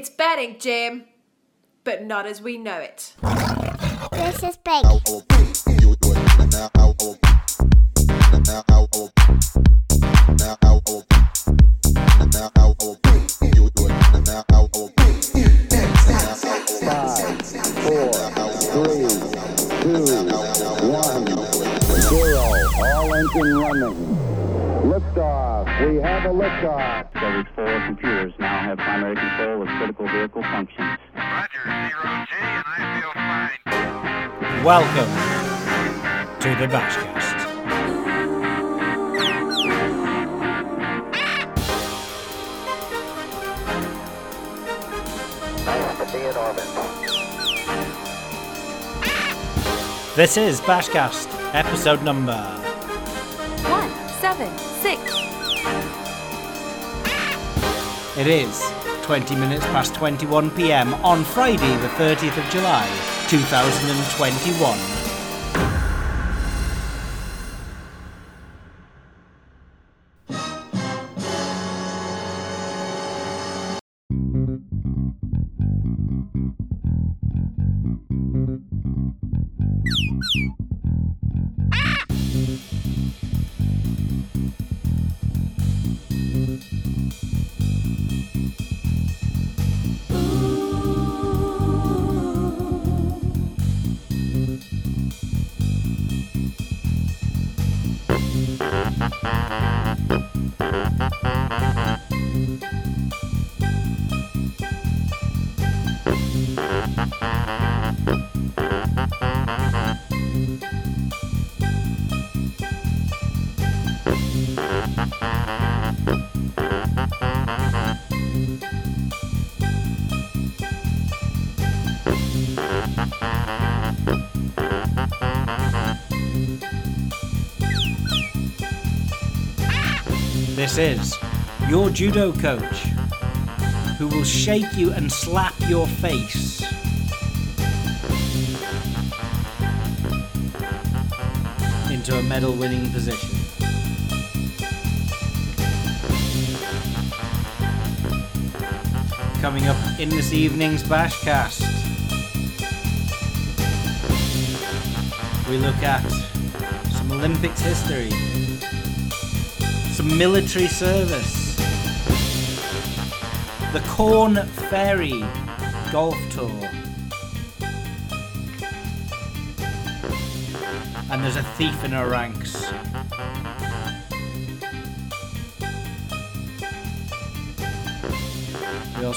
It's betting, Jim, but not as we know it. This is big. Five, four, three, two, one, zero. All engine running. Liftoff. We have a liftoff. Discovery's four computers now have primary control of critical vehicle functions. Roger, zero G, and I feel fine. Welcome to the Bashcast. This is Bashcast, episode number. Seven, six. It is 20 minutes past 21 pm on Friday, the 30th of July, 2021. This is your judo coach who will shake you and slap your face. Into a medal winning position. Coming up in this evening's Bashcast, we look at some Olympics history some military service. The Korn Ferry Golf Tour. And there's a thief in our ranks.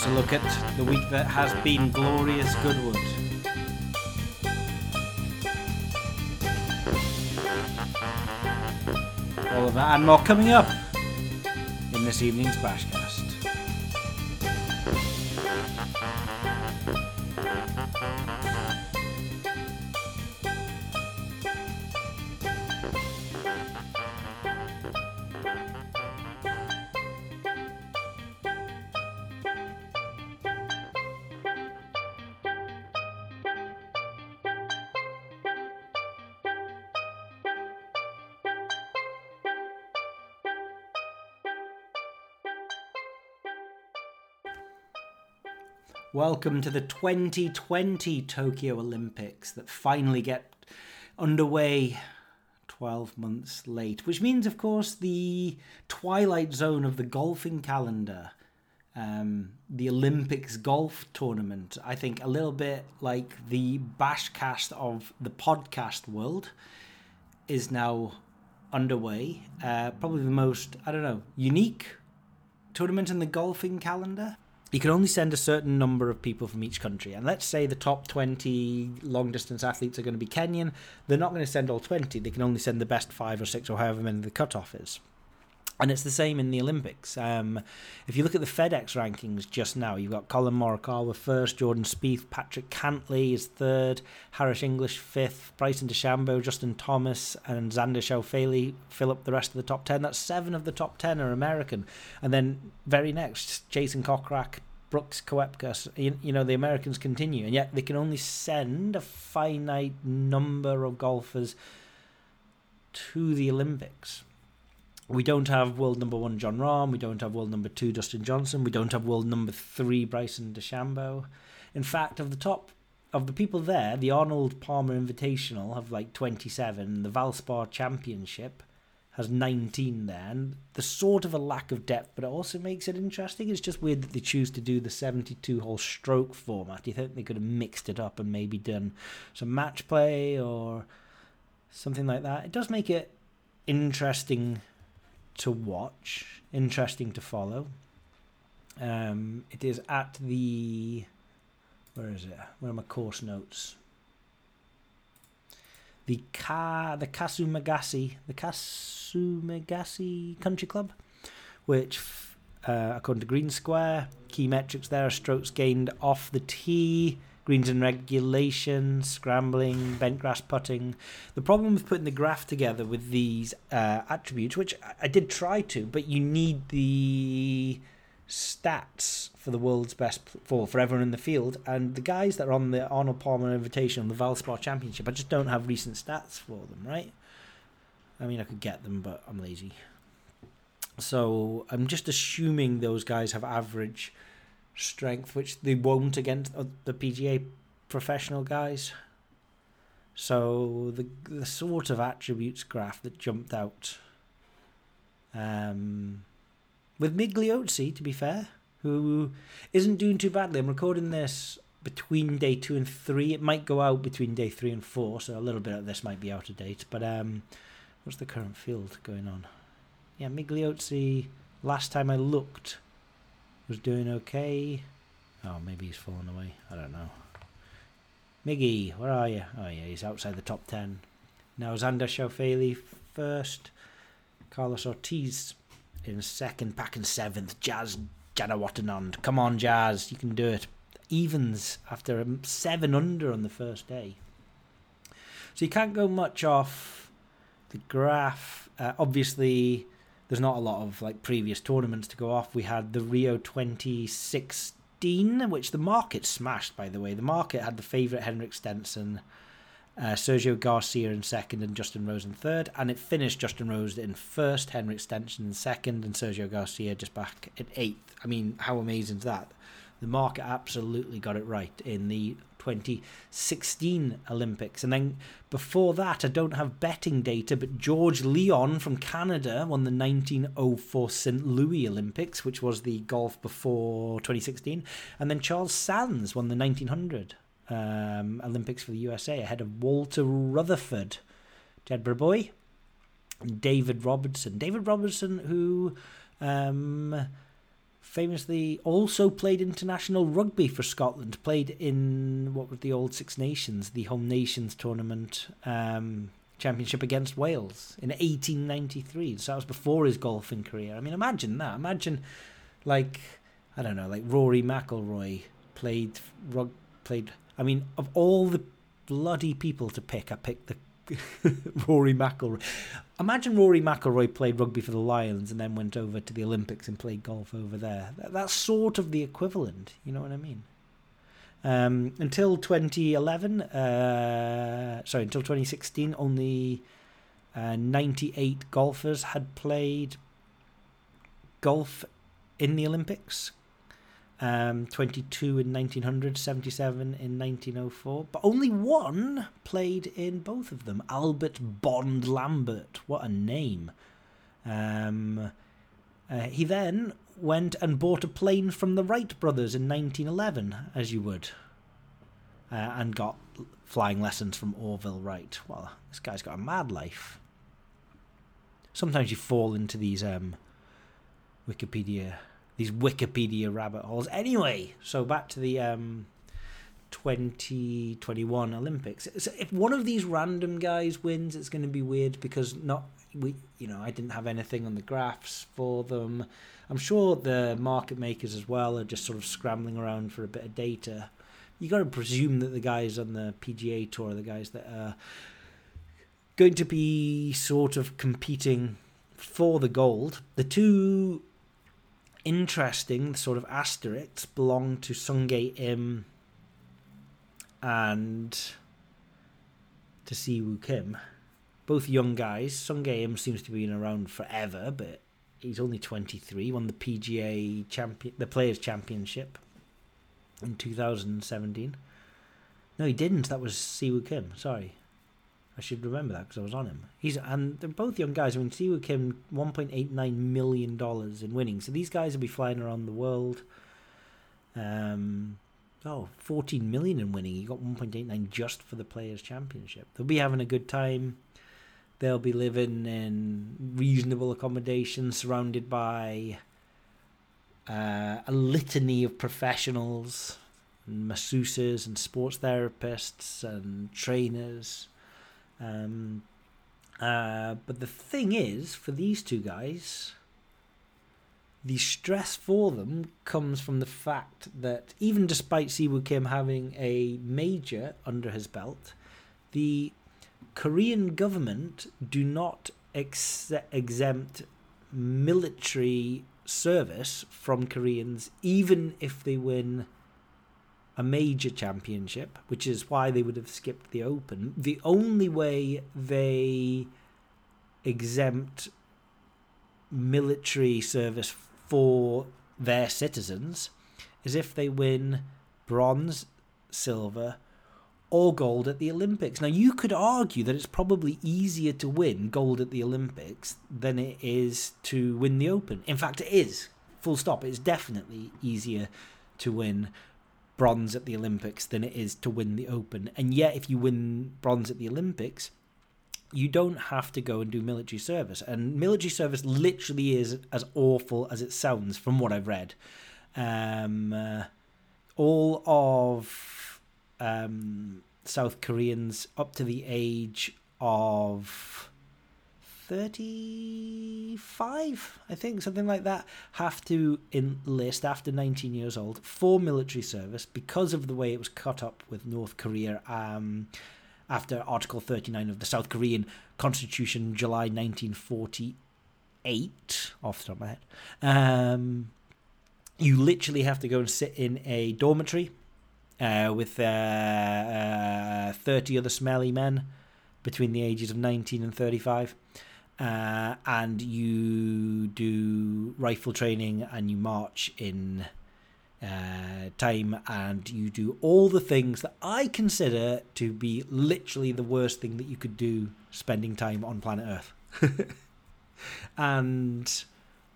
Also look at the week that has been Glorious Goodwood. All of that and more coming up in this evening's Bashcast. Welcome to the 2020 Tokyo Olympics that finally get underway 12 months late, which means, of course, the twilight zone of the golfing calendar, um, the Olympics golf tournament. I think a little bit like the Bashcast of the podcast world is now underway. Uh, probably the most, I don't know, unique tournament in the golfing calendar you can only send a certain number of people from each country. And let's say the top 20 long distance athletes are going to be Kenyan. They're not going to send all 20. They can only send the best five or six or however many the cutoff is. And it's the same in the Olympics. Um, if you look at the FedEx rankings just now, you've got Collin Morikawa first, Jordan Spieth, Patrick Cantlay is third, Harris English fifth, Bryson DeChambeau, Justin Thomas, and Xander Schauffele fill up the rest of the top ten. That's seven of the top ten are American. And then very next, Jason Kokrak, Brooks Koepka. You, you know the Americans continue, and yet they can only send a finite number of golfers to the Olympics. We don't have world number one Jon Rahm. We don't have world number two Dustin Johnson. We don't have world number three Bryson DeChambeau. In fact, of the top of the people there, the Arnold Palmer Invitational have like 27. The Valspar Championship has 19 there. And there's sort of a lack of depth, but it also makes it interesting. It's just weird that they choose to do the 72 hole stroke format. You think they could have mixed it up and maybe done some match play or something like that? It does make it interesting to watch, interesting to follow. Um, it is at the where is it? Where are my course notes? The Ka the Kasumagasi the Kasumagasi Country Club, which uh, according to Green Square, key metrics there are strokes gained off the tee, greens and regulation, scrambling, bent grass putting. The problem with putting the graph together with these uh, attributes, which I- did try to, but you need the stats for the world's best for for everyone in the field, and the guys that are on the Arnold Palmer Invitation, on the Valspar Championship, I just don't have recent stats for them, right? I mean, I could get them, but I'm lazy. So I'm just assuming those guys have average strength, which they won't against uh, the PGA professional guys. So the the sort of attributes graph that jumped out. Um, with Migliozzi, to be fair, who isn't doing too badly. I'm recording this between day two and three. It might go out between day three and four, so a little bit of this might be out of date. But um, what's the current field going on? Yeah, Migliozzi. Last time I looked, was doing okay. Oh, maybe he's fallen away. I don't know. Miggy, where are you? Oh yeah, he's outside the top ten. Now Xander Schauffele first. Carlos Ortiz in second, back in seventh. Jazz Janewattananond. Come on, Jazz, you can do it. Evens after a seven under on the first day. So you can't go much off the graph. Uh, obviously, there's not a lot of like previous tournaments to go off. We had the Rio 2016, which the market smashed. By the way, the market had the favourite Henrik Stenson, uh, Sergio Garcia in second, and Justin Rose in third, and it finished Justin Rose in first, Henrik Stenson in second, and Sergio Garcia just back at eighth. I mean, how amazing is that? The market absolutely got it right in the 2016 Olympics. And then before that, I don't have betting data, but George Lyon from Canada won the 1904 St. Louis Olympics, which was the golf before 2016. And then Charles Sands won the 1900 um, Olympics for the USA ahead of Walter Rutherford, Jedburgh boy, and David Robertson. David Robertson, who. Um, famously also played international rugby for Scotland. Played in what was the old Six Nations, the Home Nations tournament um, championship against Wales in 1893. So that was before his golfing career. I mean, imagine that. Imagine, like, I don't know, like Rory McIlroy played rug played. I mean, of all the bloody people to pick, I picked the Rory McIlroy. Imagine Rory McIlroy played rugby for the Lions and then went over to the Olympics and played golf over there. That's sort of the equivalent. You know what I mean? Um, until 2011, uh, sorry, until 2016, only uh, 98 golfers had played golf in the Olympics. Um, 22 in 1900, 77 in 1904, but only one played in both of them. Albert Bond Lambert, what a name! Um, uh, he then went and bought a plane from the Wright brothers in 1911, as you would, uh, and got flying lessons from Orville Wright. Well, this guy's got a mad life. Sometimes you fall into these um, Wikipedia these Wikipedia rabbit holes. Anyway, so back to the um, 2021 Olympics. So if one of these random guys wins, it's going to be weird because not we, you know, I didn't have anything on the graphs for them. I'm sure the market makers as well are just sort of scrambling around for a bit of data. You got to presume that the guys on the PGA tour are the guys that are going to be sort of competing for the gold. The two interesting the sort of asterisks belong to Sungjae Im um, and to Siwoo Kim. both young guys. Sung Im seems to be around forever, but he's only 23. Won the PGA champion, the Players Championship in 2017. No, he didn't. That was Siwoo Kim. Sorry, I should remember that because I was on him. He's and they're both young guys. I mean, Siwoo Kim, 1.89 million dollars in winning. So these guys will be flying around the world. Um, oh, 14 million in winning. He got 1.89 just for the Players Championship. They'll be having a good time. They'll be living in reasonable accommodation, surrounded by uh, a litany of professionals, and masseuses, and sports therapists, and trainers. Um, uh, but the thing is, for these two guys, the stress for them comes from the fact that even despite Siwoo Kim having a major under his belt, the Korean government do not ex- exempt military service from Koreans, even if they win a major championship, which is why they would have skipped the Open. The only way they exempt military service for their citizens is if they win bronze, silver, or gold at the Olympics. Now, you could argue that it's probably easier to win gold at the Olympics than it is to win the Open. In fact, it is. Full stop. It's definitely easier to win bronze at the Olympics than it is to win the Open. And yet, if you win bronze at the Olympics, you don't have to go and do military service. And military service literally is as awful as it sounds from what I've read. Um, uh, all of um, South Koreans up to the age of 35, I think, something like that, have to enlist after 19 years old for military service because of the way it was cut up with North Korea. Um, after Article 39 of the South Korean Constitution, July 1948, off the top of my head. Um, you literally have to go and sit in a dormitory uh, with uh, uh, 30 other smelly men between the ages of 19 and 35. Uh, and you do rifle training and you march in uh, time and you do all the things that I consider to be literally the worst thing that you could do spending time on planet Earth. and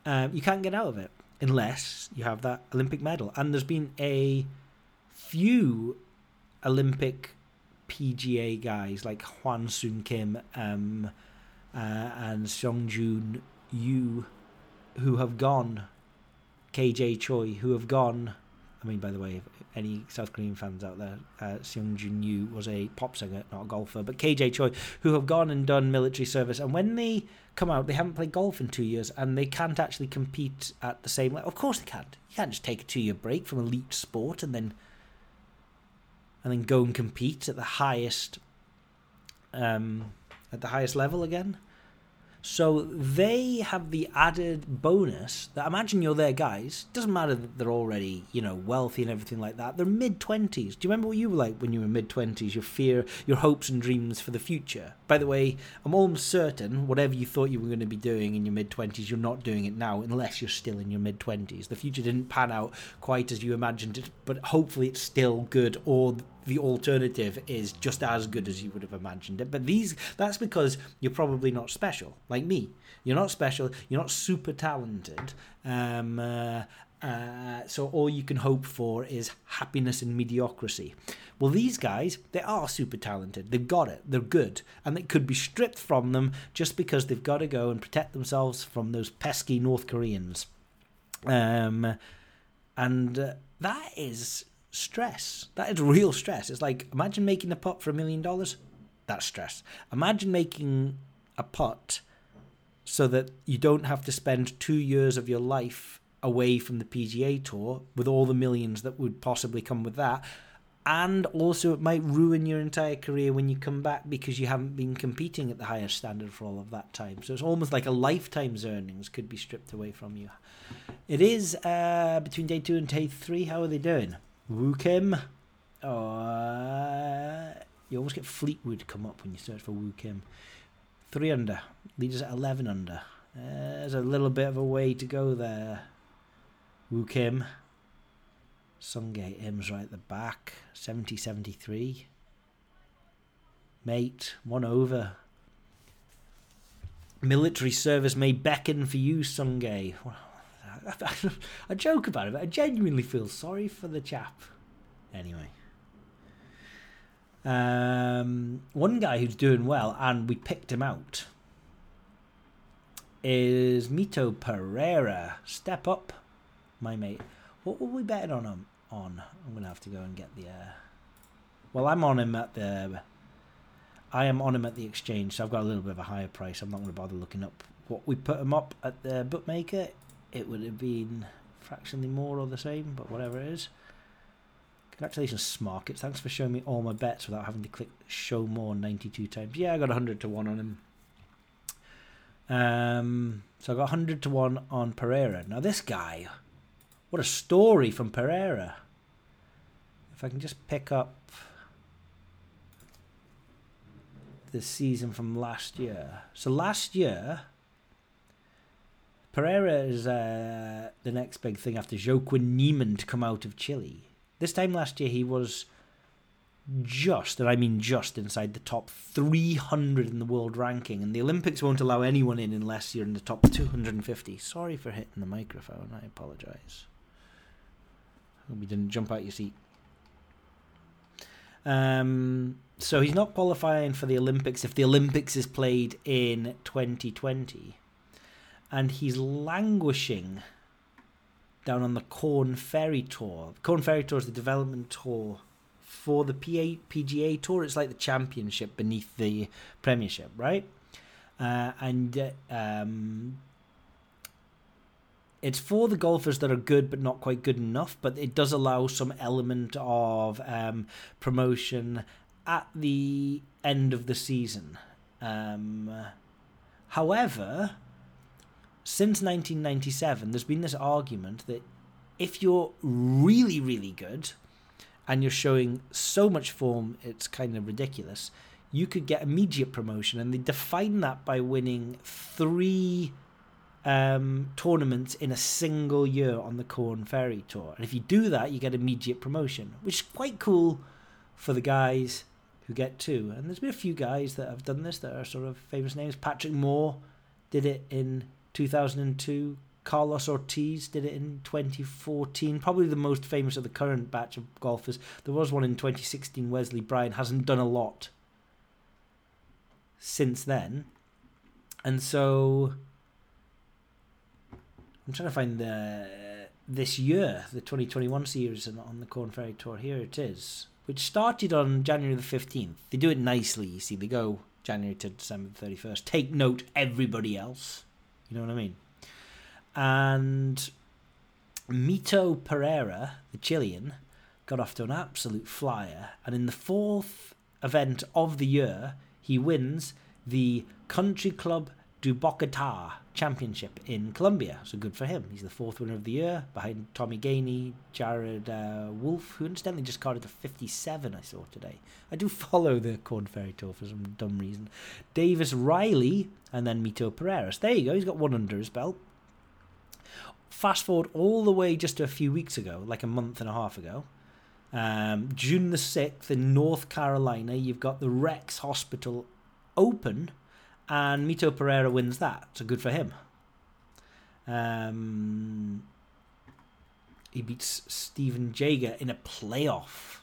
um, you can't get out of it unless you have that Olympic medal. And there's been a few Olympic PGA guys like Hwan Soon Kim um, uh, and Song Jun Yu who have gone KJ Choi, who have gone. I mean, by the way, any South Korean fans out there, uh, Seung Jun Yu was a pop singer, not a golfer, but KJ Choi, who have gone and done military service, and when they come out, they haven't played golf in two years, and they can't actually compete at the same level. Of course, they can't. You can't just take a two-year break from elite sport and then and then go and compete at the highest um, at the highest level again. So they have the added bonus that imagine you're their guys. Doesn't matter that they're already, you know, wealthy and everything like that. They're mid twenties. Do you remember what you were like when you were mid twenties? Your fear, your hopes and dreams for the future. By the way, I'm almost certain whatever you thought you were going to be doing in your mid twenties, you're not doing it now unless you're still in your mid twenties. The future didn't pan out quite as you imagined it, but hopefully it's still good or the alternative is just as good as you would have imagined it. But these that's because you're probably not special, like me. You're not special. You're not super talented. Um, uh, uh, so all you can hope for is happiness and mediocrity. Well, these guys, they are super talented. They've got it. They're good, and it could be stripped from them just because they've got to go and protect themselves from those pesky North Koreans. Um, and uh, that is stress. That is real stress. It's like imagine making a putt for a million dollars. That's stress. Imagine making a putt so that you don't have to spend two years of your life away from the PGA Tour with all the millions that would possibly come with that. And also, it might ruin your entire career when you come back because you haven't been competing at the highest standard for all of that time. So it's almost like a lifetime's earnings could be stripped away from you. It is uh, between day two and day three. How are they doing? Woo Kim. Uh, you almost get Fleetwood come up when you search for Woo Kim. Three under. Leads at 11 under. Uh, there's a little bit of a way to go there. Woo Kim. Sungjae Im's right at the back. 70 73. Mate, one over. Military service may beckon for you, Sungjae. I joke about it, but I genuinely feel sorry for the chap. Anyway. Um, one guy who's doing well, and we picked him out, is Mito Pereira. Step up, my mate. What were we betting on him? On I'm gonna have to go and get the. Uh... Well, I'm on him at the. I am on him at the exchange, so I've got a little bit of a higher price. I'm not going to bother looking up what we put him up at the bookmaker. It would have been fractionally more or the same, but whatever it is. Congratulations, Smarkets. Thanks for showing me all my bets without having to click show more 92 times. Yeah, I got 100 to 1 on him. Um, so I got 100 to 1 on Pereira. Now, this guy, what a story from Pereira. If I can just pick up the season from last year. So last year, Pereira is uh, the next big thing after Joaquin Niemann to come out of Chile. This time last year, he was just, and I mean just, inside the top 300 in the world ranking. And the Olympics won't allow anyone in unless you're in the top 250. Sorry for hitting the microphone. I apologise. Hope you didn't jump out your seat. Um, so he's not qualifying for the Olympics if the Olympics is played in 2020. And he's languishing down on the Korn Ferry Tour. Korn Ferry Tour is the development tour for the PA, PGA Tour. It's like the championship beneath the Premiership, right? Uh, and uh, um, it's for the golfers that are good but not quite good enough, but it does allow some element of um, promotion at the end of the season. Um, however, since 1997, there's been this argument that if you're really, really good and you're showing so much form, it's kind of ridiculous, you could get immediate promotion. And they define that by winning three um, tournaments in a single year on the Korn Ferry Tour. And if you do that, you get immediate promotion, which is quite cool for the guys who get two. And there's been a few guys that have done this that are sort of famous names. Patrick Moore did it in 2002. Carlos Ortiz did it in 2014. Probably the most famous of the current batch of golfers. There was one in 2016. Wesley Bryan hasn't done a lot since then. And so I'm trying to find the this year, the 2021 series on the Korn Ferry Tour. Here it is, which started on January the 15th. They do it nicely, you see. They go January to December 31st. Take note, everybody else. You know what I mean? And Mito Pereira, the Chilean, got off to an absolute flyer. And in the fourth event of the year, he wins the Country Club du Championship in Colombia. So good for him. He's the fourth winner of the year behind Tommy Gainey, Jared uh, Wolfe, who incidentally just carded to 57, I saw today. I do follow the Korn Ferry Tour for some dumb reason. Davis Riley, and then Mito Pereira. So there you go. He's got one under his belt. Fast forward all the way just a few weeks ago, like a month and a half ago. Um, June the 6th in North Carolina, you've got the Rex Hospital Open and Mito Pereira wins that. So good for him. Um, he beats Stephen Jaeger in a playoff,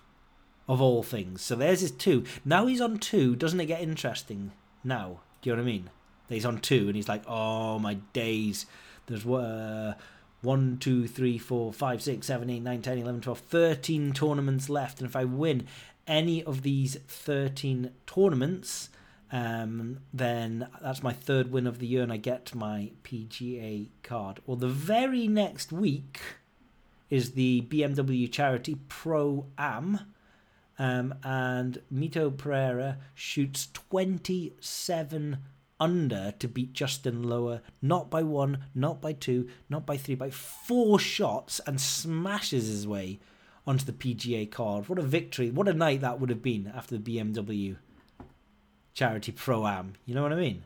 of all things. So there's his two. Now he's on two. Doesn't it get interesting now? Do you know what I mean? That he's on two and he's like, oh my days. There's uh, 1, 2, 3, 4, 5, 6, 7, 8, 9, 10, 11, 12, 13 tournaments left. And if I win any of these 13 tournaments, um, then that's my third win of the year and I get my PGA card. Well, the very next week is the BMW Charity Pro Am. Um, and Mito Pereira shoots 27 under to beat Justin Lower, not by one, not by two, not by three, by four shots, and smashes his way onto the PGA card. What a victory! What a night that would have been after the BMW Charity Pro Am. You know what I mean?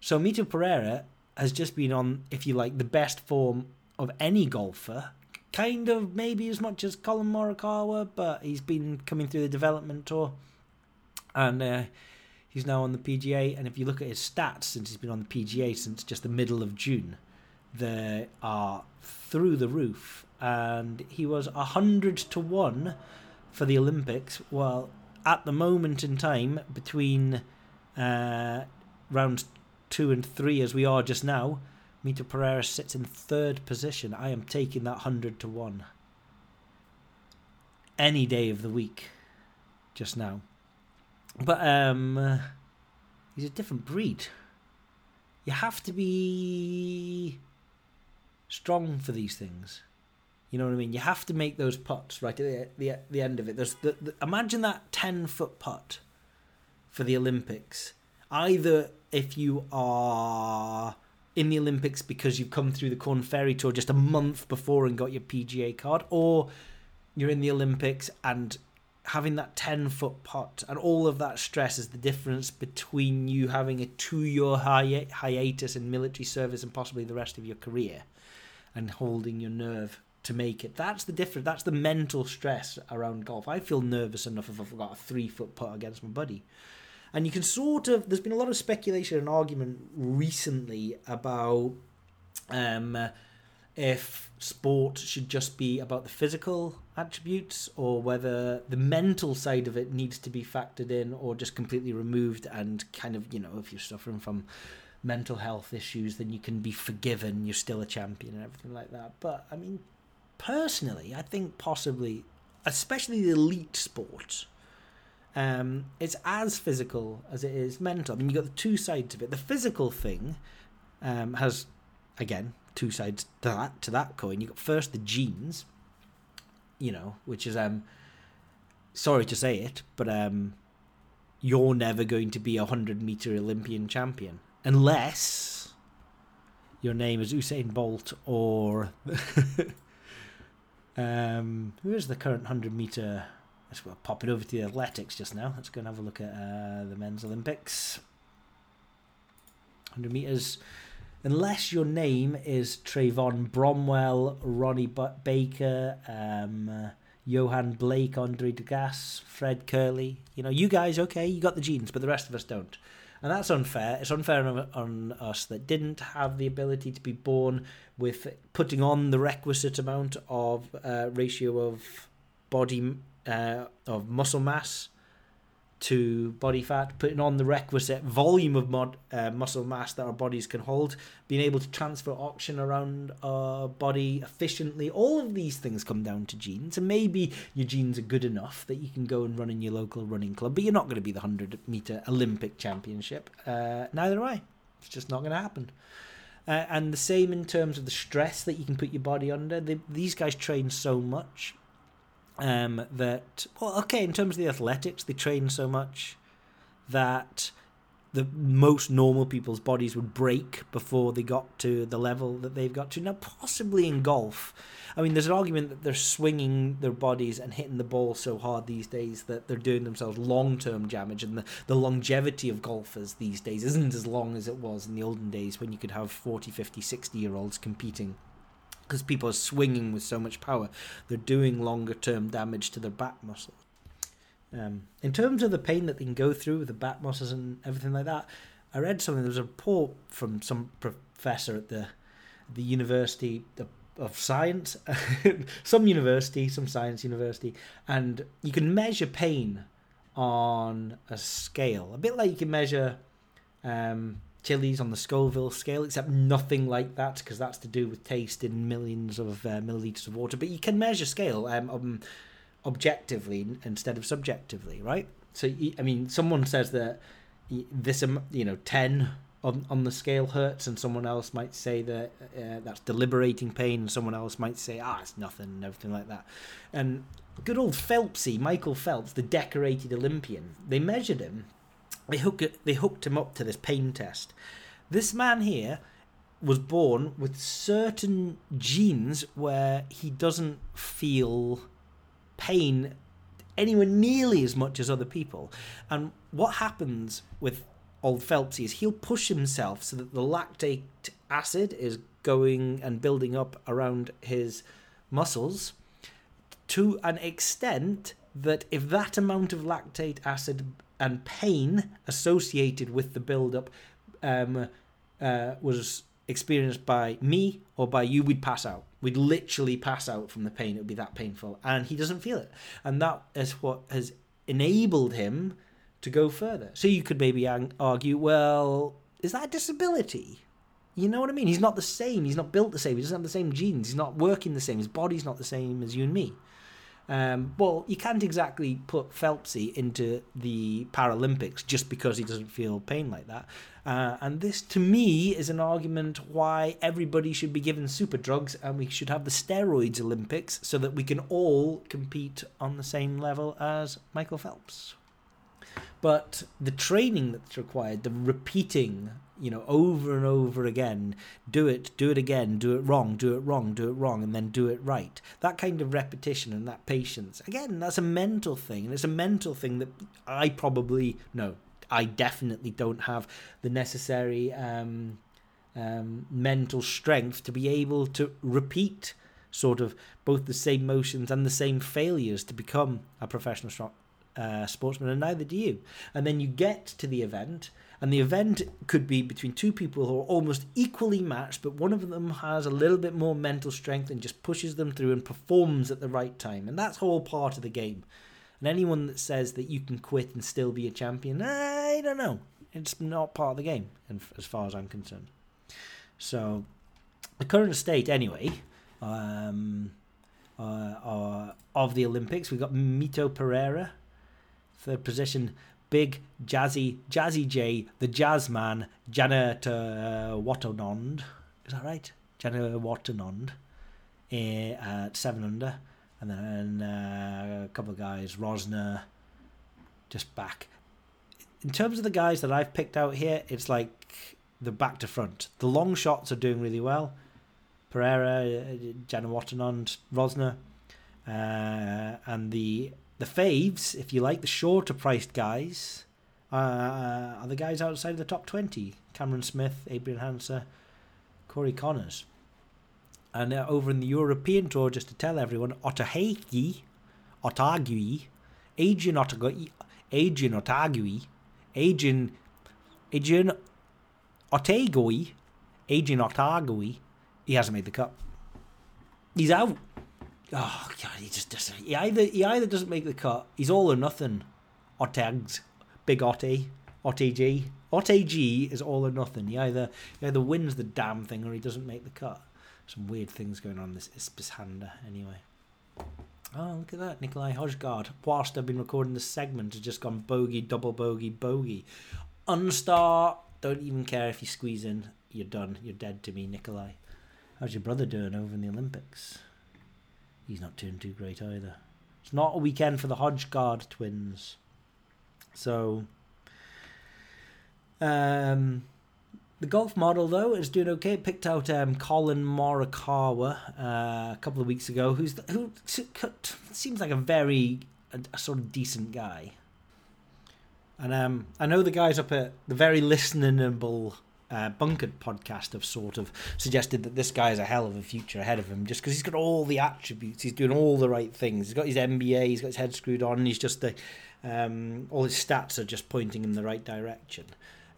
So Mito Pereira has just been on, if you like, the best form of any golfer. Kind of maybe as much as Collin Morikawa, but he's been coming through the development tour. And uh, he's now on the PGA. And if you look at his stats since he's been on the PGA since just the middle of June, they are through the roof. And he was 100 to 1 for the Olympics. Well, at the moment in time, between uh, rounds two and three, as we are just now, Mito Pereira sits in third position. I am taking that 100 to 1. Any day of the week, just now. But um, he's a different breed. You have to be strong for these things. You know what I mean? You have to make those putts right at the the, the end of it. There's the, the, imagine that ten foot putt for the Olympics. Either if you are in the Olympics because you've come through the Korn Ferry Tour just a month before and got your PGA card, or you're in the Olympics and having that 10 foot putt and all of that stress is the difference between you having a two year hi- hiatus in military service and possibly the rest of your career and holding your nerve to make it. That's the difference. That's the mental stress around golf. I feel nervous enough if I've got a three foot putt against my buddy. And you can sort of, there's been a lot of speculation and argument recently about um, if sport should just be about the physical attributes or whether the mental side of it needs to be factored in or just completely removed and kind of, you know, if you're suffering from mental health issues, then you can be forgiven, you're still a champion and everything like that. But I mean, personally, I think possibly, especially the elite sports, um, it's as physical as it is mental. I mean, you've got the two sides of it. The physical thing um, has, again, two sides to that to that coin. You've got first the genes, you know, which is um, sorry to say it, but um, you're never going to be a hundred meter Olympian champion unless your name is Usain Bolt or um, who is the current hundred meter? Let's well, pop it over to the athletics just now. Let's go and have a look at uh, the men's Olympics. Hundred meters. Unless your name is Trayvon Bromell, Ronnie Baker, um, Johan Blake, Andre Degas, Fred Kerley, you know, you guys, okay, you got the genes, but the rest of us don't. And that's unfair. It's unfair on, on us that didn't have the ability to be born with putting on the requisite amount of uh, ratio of body uh, of muscle mass to body fat, putting on the requisite volume of mod, uh, muscle mass that our bodies can hold, being able to transfer oxygen around our body efficiently. All of these things come down to genes, and maybe your genes are good enough that you can go and run in your local running club, but you're not going to be the 100 meter Olympic championship. Uh, neither am I. It's just not going to happen. Uh, and the same in terms of the stress that you can put your body under. They, these guys train so much um, that well, okay, in terms of the athletics, they train so much that the most normal people's bodies would break before they got to the level that they've got to. Now, possibly in golf, I mean, there's an argument that they're swinging their bodies and hitting the ball so hard these days that they're doing themselves long term damage, and the, the longevity of golfers these days isn't as long as it was in the olden days when you could have 40, 50, 60 year olds competing because people are swinging with so much power, they're doing longer term damage to their back muscles. Um, in terms of the pain that they can go through with the back muscles and everything like that, I read something. There was a report from some professor at the the University of, of Science, some university, some science university, and you can measure pain on a scale, a bit like you can measure um, chilies on the Scoville scale, except nothing like that because that's to do with taste in millions of uh, milliliters of water. But you can measure scale um, um, objectively instead of subjectively, right? So I mean, someone says that this, you know, ten on on the scale hurts, and someone else might say that uh, that's deliberating pain, and someone else might say, ah, it's nothing, and everything like that. And good old Phelpsy, Michael Phelps, the decorated Olympian, they measured him they hook they hooked him up to this pain test. This man here was born with certain genes where he doesn't feel pain anywhere nearly as much as other people. And what happens with old Phelpsy is he'll push himself so that the lactate acid is going and building up around his muscles to an extent that if that amount of lactate acid and pain associated with the buildup um, uh, was experienced by me or by you, we'd pass out. We'd literally pass out from the pain. It would be that painful. And he doesn't feel it. And that is what has enabled him to go further. So you could maybe argue, well, is that a disability? You know what I mean? He's not the same. He's not built the same. He doesn't have the same genes. He's not working the same. His body's not the same as you and me. Um, well, you can't exactly put Phelpsy into the Paralympics just because he doesn't feel pain like that. Uh, and this, to me, is an argument why everybody should be given super drugs and we should have the steroids Olympics so that we can all compete on the same level as Michael Phelps. But the training that's required, the repeating, you know, over and over again, do it, do it again, do it wrong, do it wrong, do it wrong, and then do it right. That kind of repetition and that patience, again, that's a mental thing. And it's a mental thing that I probably, no, I definitely don't have the necessary um, um, mental strength to be able to repeat sort of both the same motions and the same failures to become a professional strong, uh, sportsman, and neither do you. And then you get to the event, and the event could be between two people who are almost equally matched, but one of them has a little bit more mental strength and just pushes them through and performs at the right time. And that's all part of the game. And anyone that says that you can quit and still be a champion, I don't know. It's not part of the game, as far as I'm concerned. So, the current state, anyway, um, uh, uh, of the Olympics, we've got Mito Pereira, third position, big Jazzy Jazzy J, the Jazz Man, Janet uh. Is that right? Janet Watanond uh, at seven under and then uh, a couple of guys, Rozner, just back. In terms of the guys that I've picked out here, it's like the back to front. The long shots are doing really well. Pereira, Jana Watanond, Rozner, uh, and the the faves, if you like, the shorter priced guys, uh, are the guys outside of the top 20. Cameron Smith, Adrian Hanser, Corey Conners. And uh, over in the European tour, just to tell everyone, Otaheiki, Otaegui, Adrian Otaegui, Adrian Otaegui, Adrian, Adrian Otaegui, Adrian Otaegui, he hasn't made the cut. He's out. Oh god, he just doesn't. He either he either doesn't make the cut. He's all or nothing. Otags, Big Otte, Otte G, Otte G is all or nothing. He either he either wins the damn thing or he doesn't make the cut some weird things going on this Ispishanda anyway. Oh, look at that. Nicolai Hojgaard, whilst I've been recording this segment, has just gone bogey, double bogey, bogey. Unstar, don't even care if you squeeze in. You're done. You're dead to me, Nicolai. How's your brother doing over in the Olympics? He's not doing too great either. It's not a weekend for the Hojgaard twins. So, um, the golf model though is doing okay. Picked out um, Collin Morikawa uh, a couple of weeks ago, who's the, who seems like a very a, a sort of decent guy. And um, I know the guys up at the very listenable uh, Bunkered podcast have sort of suggested that this guy has a hell of a future ahead of him just because he's got all the attributes. He's doing all the right things. He's got his MBA, he's got his head screwed on, and he's just the, um, all his stats are just pointing in the right direction.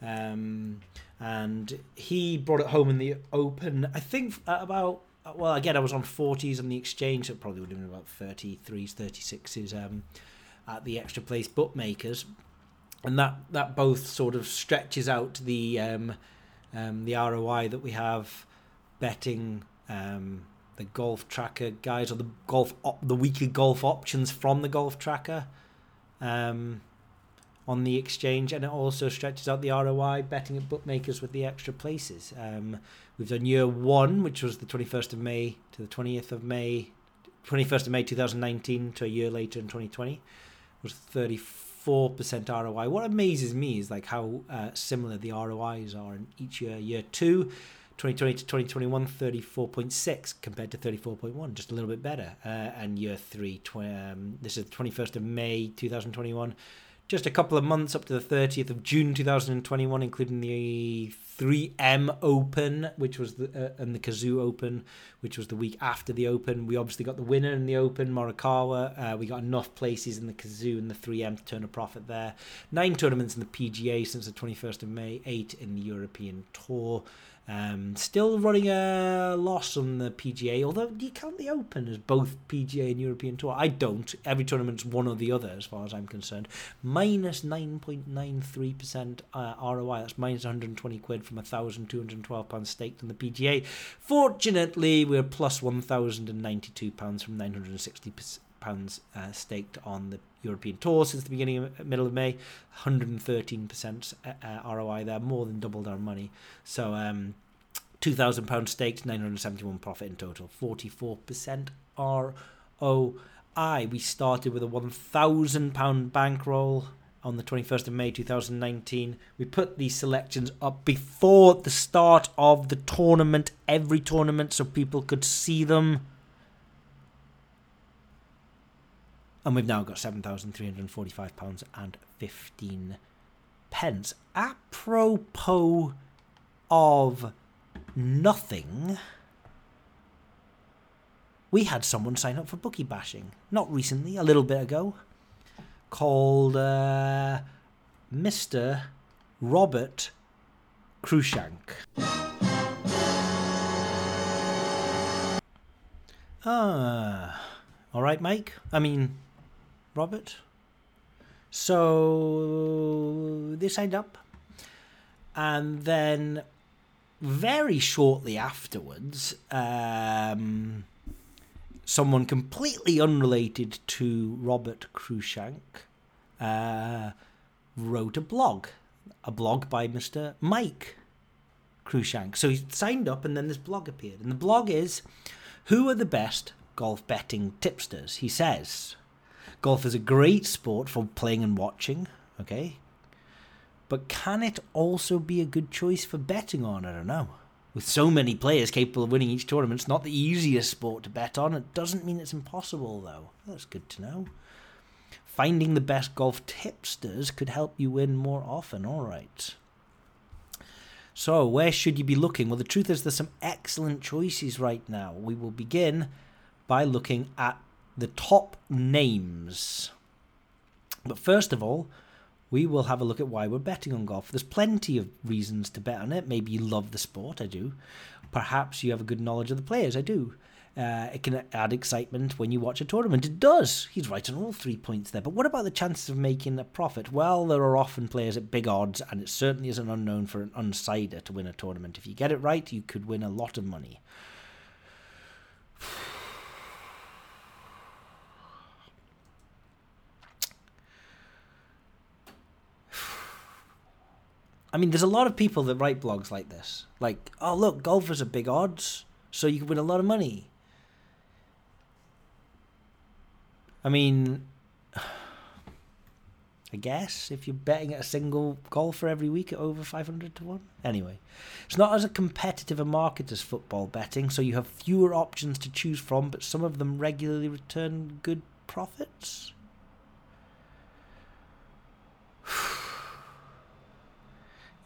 Um, and he brought it home in the Open. I think about well, again, I was on 40s on the exchange, so probably would have been about 33s, 36s um, at the extra place bookmakers, and that that both sort of stretches out the um, the ROI that we have betting um, the golf tracker guys or the golf op- the weekly golf options from the golf tracker. Um, on the exchange, and it also stretches out the ROI betting at bookmakers with the extra places. Um, we've done year one, which was the 21st of May to the 20th of May, 21st of May 2019 to a year later in 2020, was 34% ROI. What amazes me is like how uh, similar the ROIs are in each year. Year two, 2020 to 2021, 34.6 compared to 34.1, just a little bit better. Uh, and year three, tw- um, this is the 21st of May 2021 just a couple of months up to the 30th of June 2021, including the 3M Open, which was the uh, and the Cazoo Open, which was the week after the Open. We obviously got the winner in the Open, Morikawa. Uh, we got enough places in the Cazoo and the 3M to turn a profit there. Nine tournaments in the PGA since the 21st of May, eight in the European Tour. Um, still running a loss on the PGA, although do you count the Open as both PGA and European Tour? I don't. Every tournament's one or the other, as far as I'm concerned. Minus 9.93% uh, ROI. That's minus 120 quid from £1,212 staked on the PGA. Fortunately, we're plus £1,092 from 960 pounds uh, staked on the European Tour since the beginning of middle of May. 113% uh, ROI there, more than doubled our money. So um, two thousand pounds staked, nine hundred seventy one profit in total, forty four percent ROI. We started with a one thousand pound bankroll on the 21st of May 2019. We put these selections up before the start of the tournament, every tournament, so people could see them. And we've now got £7,345 and 15 pence. Apropos of nothing, we had someone sign up for bookie bashing. Not recently, a little bit ago. Called uh, Mr. Robert Cruikshank. Ah, all right, Mike. I mean, Robert. So they signed up, and then very shortly afterwards, um, someone completely unrelated to Robert Cruikshank uh, wrote a blog, a blog by Mr. Mike Cruikshank. So he signed up, and then this blog appeared, and the blog is, "Who are the best golf betting tipsters?" He says, "Golf is a great sport for playing and watching." Okay, but can it also be a good choice for betting on? I don't know. With so many players capable of winning each tournament, it's not the easiest sport to bet on. It doesn't mean it's impossible, though. That's good to know. Finding the best golf tipsters could help you win more often. All right. So, where should you be looking? Well, the truth is, there's some excellent choices right now. We will begin by looking at the top names. But first of all, we will have a look at why we're betting on golf. There's plenty of reasons to bet on it. Maybe you love the sport, I do. Perhaps you have a good knowledge of the players, I do. Uh, it can add excitement when you watch a tournament. It does. He's right on all three points there. But what about the chances of making a profit? Well, there are often players at big odds, and it certainly isn't unknown for an unsider to win a tournament. If you get it right, you could win a lot of money. I mean, there's a lot of people that write blogs like this. Like, oh, look, golfers are big odds, so you can win a lot of money. I mean, I guess if you're betting at a single golfer every week at over 500 to 1. Anyway, it's not as a competitive a market as football betting, so you have fewer options to choose from, but some of them regularly return good profits.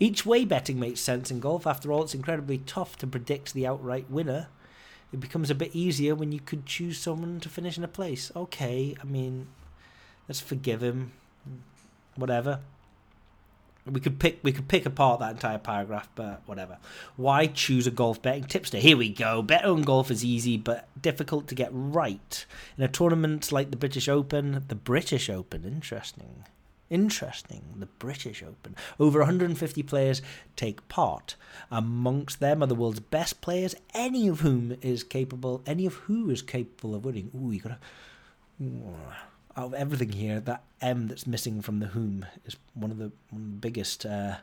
Each way betting makes sense in golf. After all, it's incredibly tough to predict the outright winner. It becomes a bit easier when you could choose someone to finish in a place. Okay, I mean, let's forgive him. Whatever. We could pick we could pick apart that entire paragraph, but whatever. Why choose a golf betting tipster? Here we go. Bet on golf is easy but difficult to get right. In a tournament like the British Open, the British Open, interesting. Interesting, the British Open. Over 150 players take part. Amongst them are the world's best players, any of whom is capable, any of who is capable of winning. Ooh, you gotta. Ooh, out of everything here, that M that's missing from the whom is one of the, one of the biggest. Uh,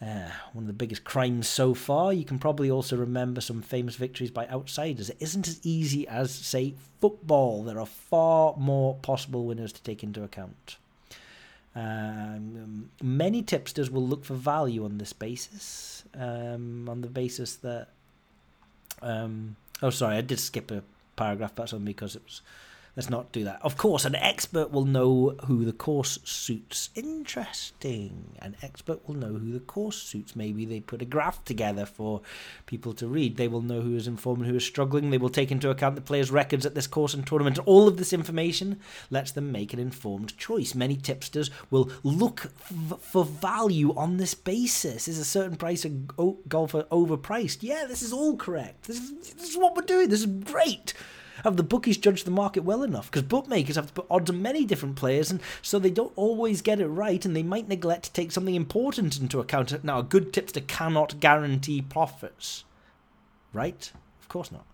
uh, one of the biggest crimes so far. You can probably also remember some famous victories by outsiders. It isn't as easy as, say, football. There are far more possible winners to take into account. Um, many tipsters will look for value on this basis, um, on the basis that. Um, oh, sorry, I did skip a paragraph. That's only because it was let's not do that. Of course, an expert will know who the course suits. Interesting. An expert will know who the course suits. Maybe they put a graph together for people to read. They will know who is informed and who is struggling. They will take into account the players' records at this course and tournament. All of this information lets them make an informed choice. Many tipsters will look f- for value on this basis. Is a certain price a golfer overpriced? Yeah, this is all correct. This is, this is what we're doing. This is great. Have the bookies judged the market well enough? Because bookmakers have to put odds on many different players, and so they don't always get it right, and they might neglect to take something important into account. Now, a good tipster cannot guarantee profits, right? Of course not.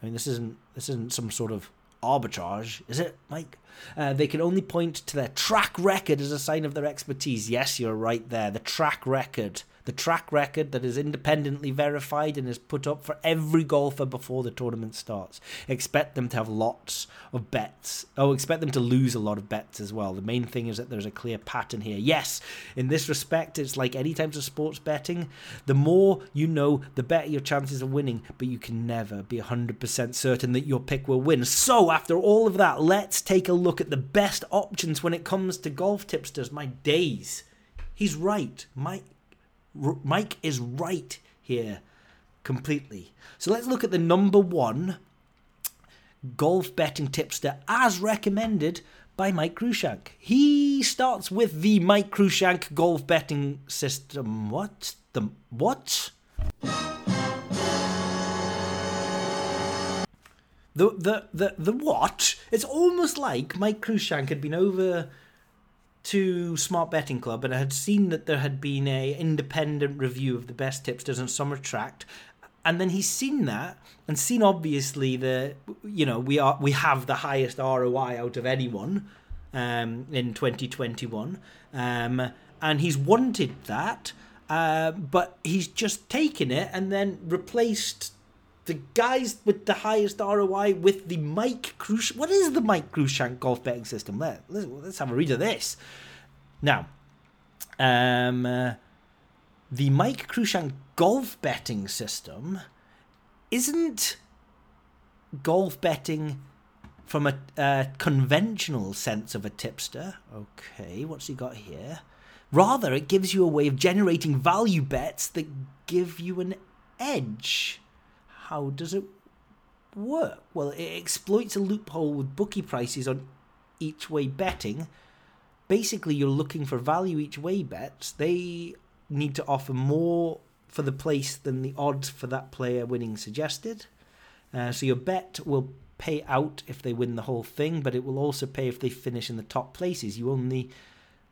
I mean, this isn't this isn't some sort of arbitrage, is it, Mike? Uh, they can only point to their track record as a sign of their expertise. Yes, you're right there. The track record. The track record that is independently verified and is put up for every golfer before the tournament starts. Expect them to have lots of bets. Oh, expect them to lose a lot of bets as well. The main thing is that there's a clear pattern here. Yes, in this respect, it's like any types of sports betting. The more you know, the better your chances of winning, but you can never be 100% certain that your pick will win. So, after all of that, let's take a look at the best options when it comes to golf tipsters. My days. He's right. Mike, R- Mike is right here completely. So let's look at the number one golf betting tipster as recommended by Mike Cruikshank. He starts with the Mike Cruikshank golf betting system. What? The what? The the the the what? It's almost like Mike Cruikshank had been over to Smart Betting Club and I had seen that there had been a independent review of the best tipsters on Summer Tract, and then he's seen that and seen obviously the you know we are we have the highest ROI out of anyone um, in 2021, um, and he's wanted that, uh, but he's just taken it and then replaced the guys with the highest ROI with the Mike Cruish. What is the Mike Cruikshank golf betting system? Let, let's, let's have a read of this. Now, um, uh, the Mike Cruikshank golf betting system isn't golf betting from a conventional sense of a tipster. Okay, what's he got here? Rather, it gives you a way of generating value bets that give you an edge. How does it work? Well, it exploits a loophole with bookie prices on each way betting. Basically, you're looking for value each way bets. They need to offer more for the place than the odds for that player winning suggested. Uh, so your bet will pay out if they win the whole thing, but it will also pay if they finish in the top places. You only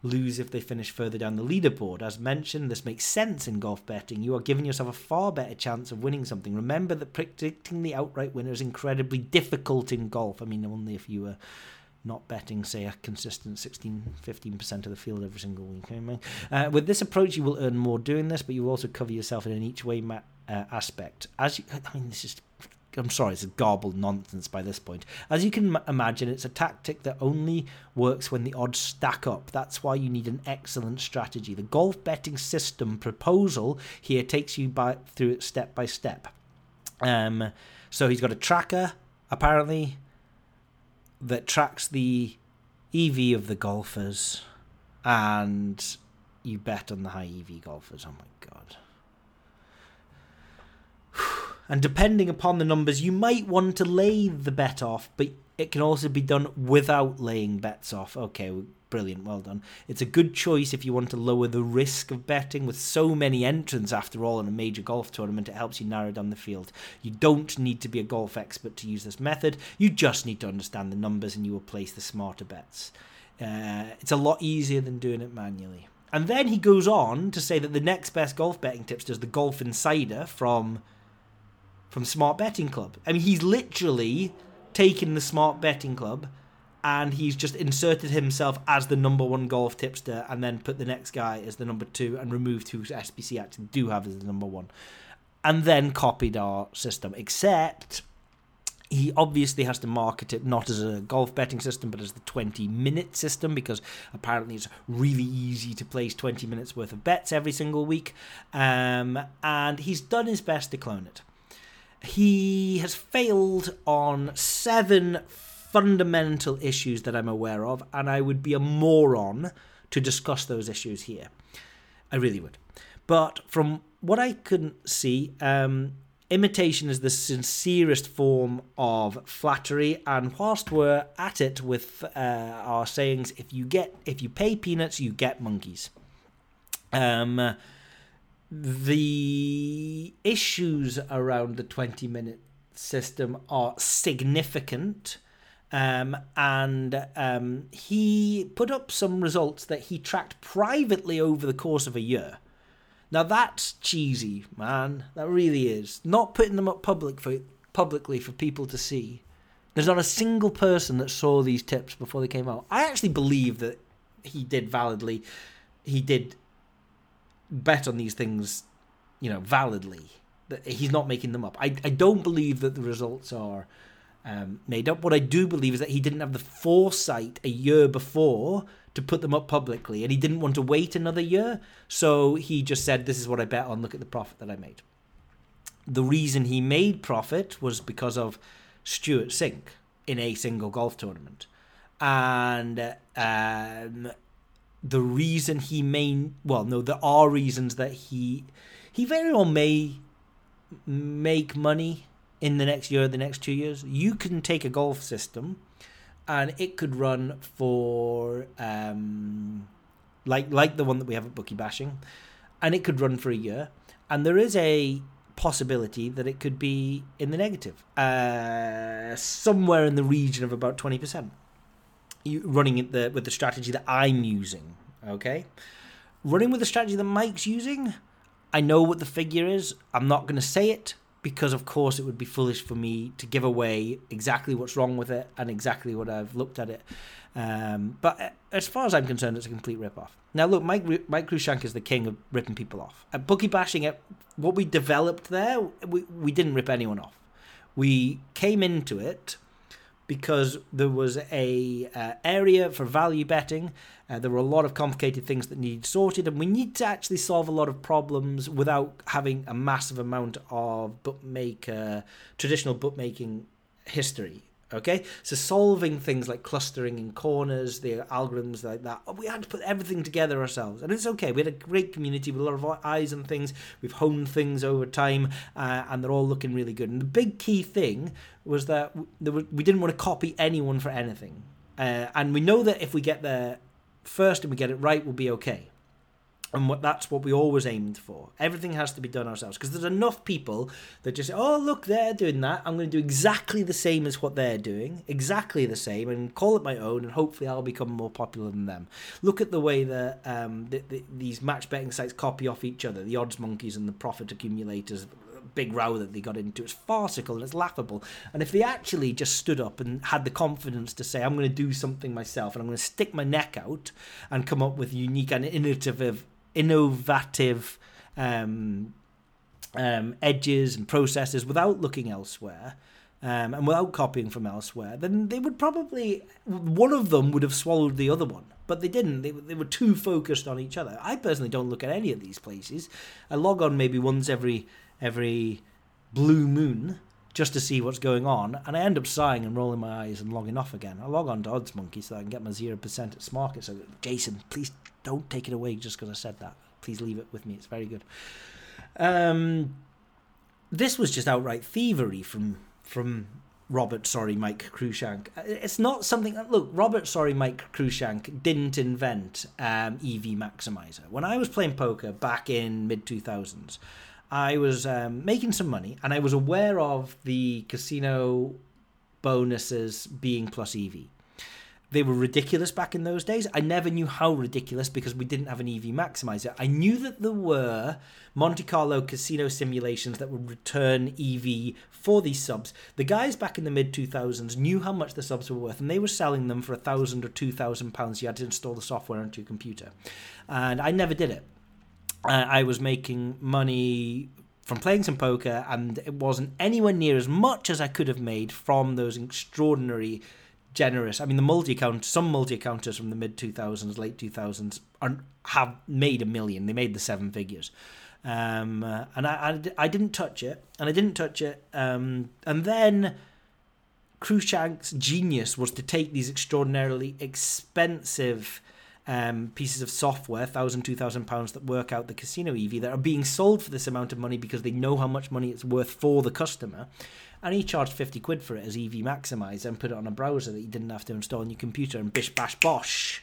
lose if they finish further down the leaderboard. As mentioned, this makes sense in golf betting. You are giving yourself a far better chance of winning something. Remember that predicting the outright winner is incredibly difficult in golf. I mean, only if you were not betting, say, a consistent 16 15% of the field every single week. Uh, with this approach, you will earn more doing this, but you also cover yourself in an each way ma- uh, aspect. As you, I mean, this is I'm sorry, it's garbled nonsense by this point. As you can imagine, it's a tactic that only works when the odds stack up. That's why you need an excellent strategy. The golf betting system proposal here takes you by through it step by step. Um, so he's got a tracker, apparently, that tracks the EV of the golfers, and you bet on the high EV golfers. Oh my god. And depending upon the numbers, you might want to lay the bet off, but it can also be done without laying bets off. Okay, brilliant, well done. It's a good choice if you want to lower the risk of betting. With so many entrants, after all, in a major golf tournament, it helps you narrow down the field. You don't need to be a golf expert to use this method, you just need to understand the numbers and you will place the smarter bets. Uh, it's a lot easier than doing it manually. And then he goes on to say that the next best golf betting tips does the Golf Insider from from Smart Betting Club. I mean, he's literally taken the Smart Betting Club and he's just inserted himself as the number one golf tipster and then put the next guy as the number two and removed who SBC actually do have as the number one. And then copied our system, except he obviously has to market it not as a golf betting system but as the 20 minute system because apparently it's really easy to place 20 minutes worth of bets every single week um, and he's done his best to clone it he has failed on seven fundamental issues that I'm aware of, and I would be a moron to discuss those issues here. I really would. But from what I couldn't see, um, imitation is the sincerest form of flattery. And whilst we're at it with uh, our sayings, if you get if you pay peanuts, you get monkeys. Um, the issues around the twenty minute system are significant. Um, and um, he put up some results that he tracked privately over the course of a year. Now that's cheesy, man. That really is. Not putting them up public for publicly for people to see. There's not a single person that saw these tips before they came out. I actually believe that he did validly. He did bet on these things, you know, validly. That he's not making them up. I I don't believe that the results are um, made up. What I do believe is that he didn't have the foresight a year before to put them up publicly, and he didn't want to wait another year. So he just said, "This is what I bet on. Look at the profit that I made." The reason he made profit was because of Stewart Cink in a single golf tournament, and um, the reason he may well no, there are reasons that he he very well may make money in the next year, the next two years. You can take a golf system and it could run for um, like like the one that we have at Bookie Bashing, and it could run for a year. And there is a possibility that it could be in the negative, uh, somewhere in the region of about twenty percent. You running the with the strategy that I'm using, okay. Running with the strategy that Mike's using, I know what the figure is. I'm not going to say it because of course it would be foolish for me to give away exactly what's wrong with it and exactly what I've looked at it. Um, but uh, as far as I'm concerned, it's a complete rip-off. Now, look, Mike Mike Cruikshank is the king of ripping people off. At Bookie Bashing, it, what we developed there, we, we didn't rip anyone off. We came into it because there was a uh, area for value betting. Uh, there were a lot of complicated things that needed sorted, and we need to actually solve a lot of problems without having a massive amount of bookmaker traditional bookmaking history. Okay, so solving things like clustering in corners, the algorithms like that, we had to put everything together ourselves, and it's okay. We had a great community with a lot of eyes and things. We've honed things over time, uh, and they're all looking really good. And the big key thing was that we didn't want to copy anyone for anything, uh, and we know that if we get there first and we get it right, we'll be okay and what that's what we always aimed for. Everything has to be done ourselves because there's enough people that just say, "Oh, look, they're doing that. I'm going to do exactly the same as what they're doing, exactly the same, and call it my own, and hopefully I'll become more popular than them." Look at the way that um, the, the, these match betting sites copy off each other, the odds monkeys and the profit accumulators. Big row that they got into. It's farcical and it's laughable. And if they actually just stood up and had the confidence to say, I'm going to do something myself and I'm going to stick my neck out and come up with unique and innovative innovative um, um, edges and processes without looking elsewhere. Um, and without copying from elsewhere, then they would probably one of them would have swallowed the other one, but they didn't. They, they were too focused on each other. I personally don't look at any of these places. I log on maybe once every every blue moon just to see what's going on, and I end up sighing and rolling my eyes and logging off again. I log on to Odds Monkey so I can get my zero percent at Smarket. So Jason, please don't take it away just because I said that. Please leave it with me. It's very good. Um, this was just outright thievery from from Robert, sorry, Mike Cruikshank. It's not something. Look, Robert, sorry, Mike Cruikshank didn't invent um, EV Maximizer. When I was playing poker back in mid two thousands, I was um, making some money, and I was aware of the casino bonuses being plus EV they were ridiculous back in those days. I never knew how ridiculous because we didn't have an EV maximizer. I knew that there were Monte Carlo casino simulations that would return EV for these subs. The guys back in the mid 2000s knew how much the subs were worth and they were selling them for a thousand or two thousand pounds. You had to install the software onto your computer. And I never did it. Uh, I was making money from playing some poker and it wasn't anywhere near as much as I could have made from those extraordinary generous. I mean, the multi account, some multi accounters from the mid 2000s, late 2000s, are, have made a million. They made the seven figures. Um, uh, and I, I, I, didn't touch it, and I didn't touch it. Um, and then Cruikshank's genius was to take these extraordinarily expensive um, pieces of software, thousand, two thousand pounds, that work out the casino EV that are being sold for this amount of money because they know how much money it's worth for the customer. And he charged 50 quid for it as EV Maximizer and put it on a browser that you didn't have to install on your computer and bish bash bosh.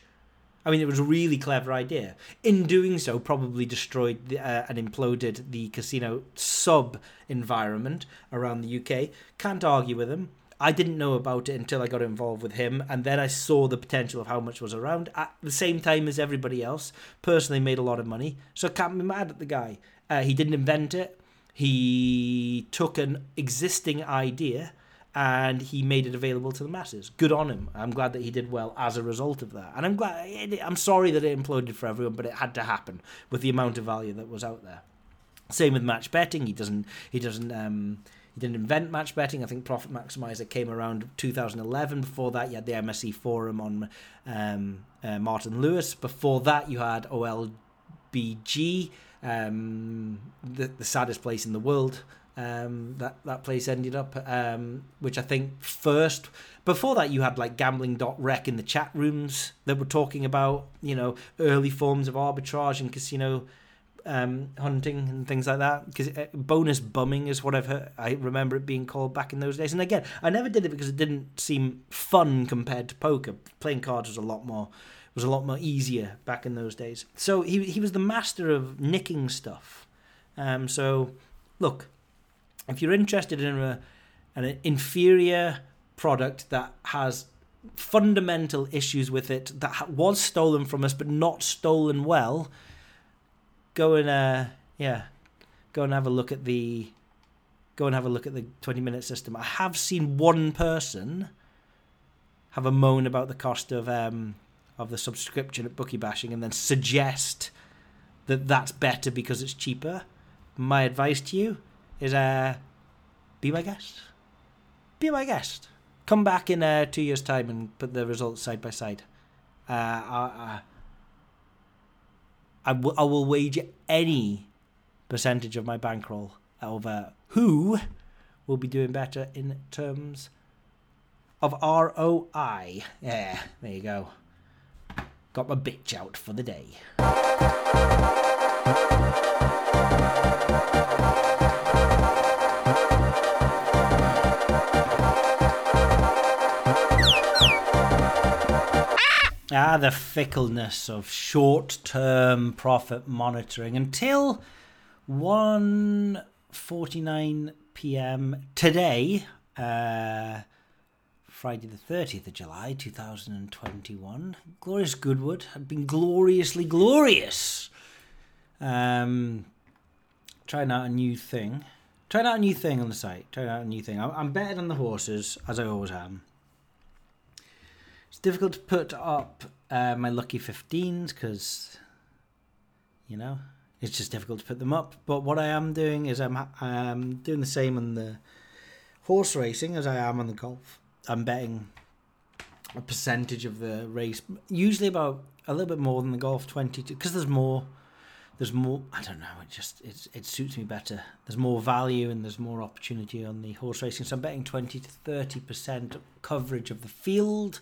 I mean, it was a really clever idea. In doing so, probably destroyed the, uh, and imploded the casino sub environment around the UK. Can't argue with him. I didn't know about it until I got involved with him, and then I saw the potential of how much was around at the same time as everybody else. Personally, made a lot of money, so I can't be mad at the guy. Uh, he didn't invent it. He took an existing idea and he made it available to the masses. Good on him. I'm glad that he did well as a result of that. And I'm glad. I'm sorry that it imploded for everyone, but it had to happen with the amount of value that was out there. Same with match betting. He doesn't. He doesn't. Um, he didn't invent match betting. I think Profit Maximizer came around 2011. Before that, you had the MSE forum on um, uh, Martin Lewis. Before that, you had OLBG, um, the, the saddest place in the world. Um, that that place ended up, um, which I think first. Before that, you had like gambling.rec in the chat rooms that were talking about you know early forms of arbitrage and casino um, hunting and things like that. Because bonus bumming is what I've heard. I remember it being called back in those days. And again, I never did it because it didn't seem fun compared to poker. Playing cards was a lot more was a lot more easier back in those days. So he he was the master of nicking stuff. Um, so look, if you're interested in a, an inferior product that has fundamental issues with it that was stolen from us but not stolen well go and uh yeah go and have a look at the go and have a look at the 20 minute system. I have seen one person have a moan about the cost of um of the subscription at bookie bashing and then suggest that that's better because it's cheaper. My advice to you is uh be my guest. Be my guest. Come back in uh, two years time and put the results side by side. Uh, I, I, I, w- I will wager any percentage of my bankroll over who will be doing better in terms of ROI. Yeah, there you go. Got my bitch out for the day. Ah, the fickleness of short term profit monitoring until 1.49 p.m. today, uh, Friday the 30th of July 2021. Glorious Goodwood had been gloriously glorious. Um, trying out a new thing. Trying out a new thing on the site. Trying out a new thing. I'm, I'm better than the horses, as I always am. It's difficult to put up uh, my lucky 15s because, you know, it's just difficult to put them up. But what I am doing is I'm um, doing the same on the horse racing as I am on the golf. I'm betting a percentage of the race, usually about a little bit more than the golf 22, because there's more. There's more. I don't know. It just it it suits me better. There's more value and there's more opportunity on the horse racing. So I'm betting twenty to thirty percent coverage of the field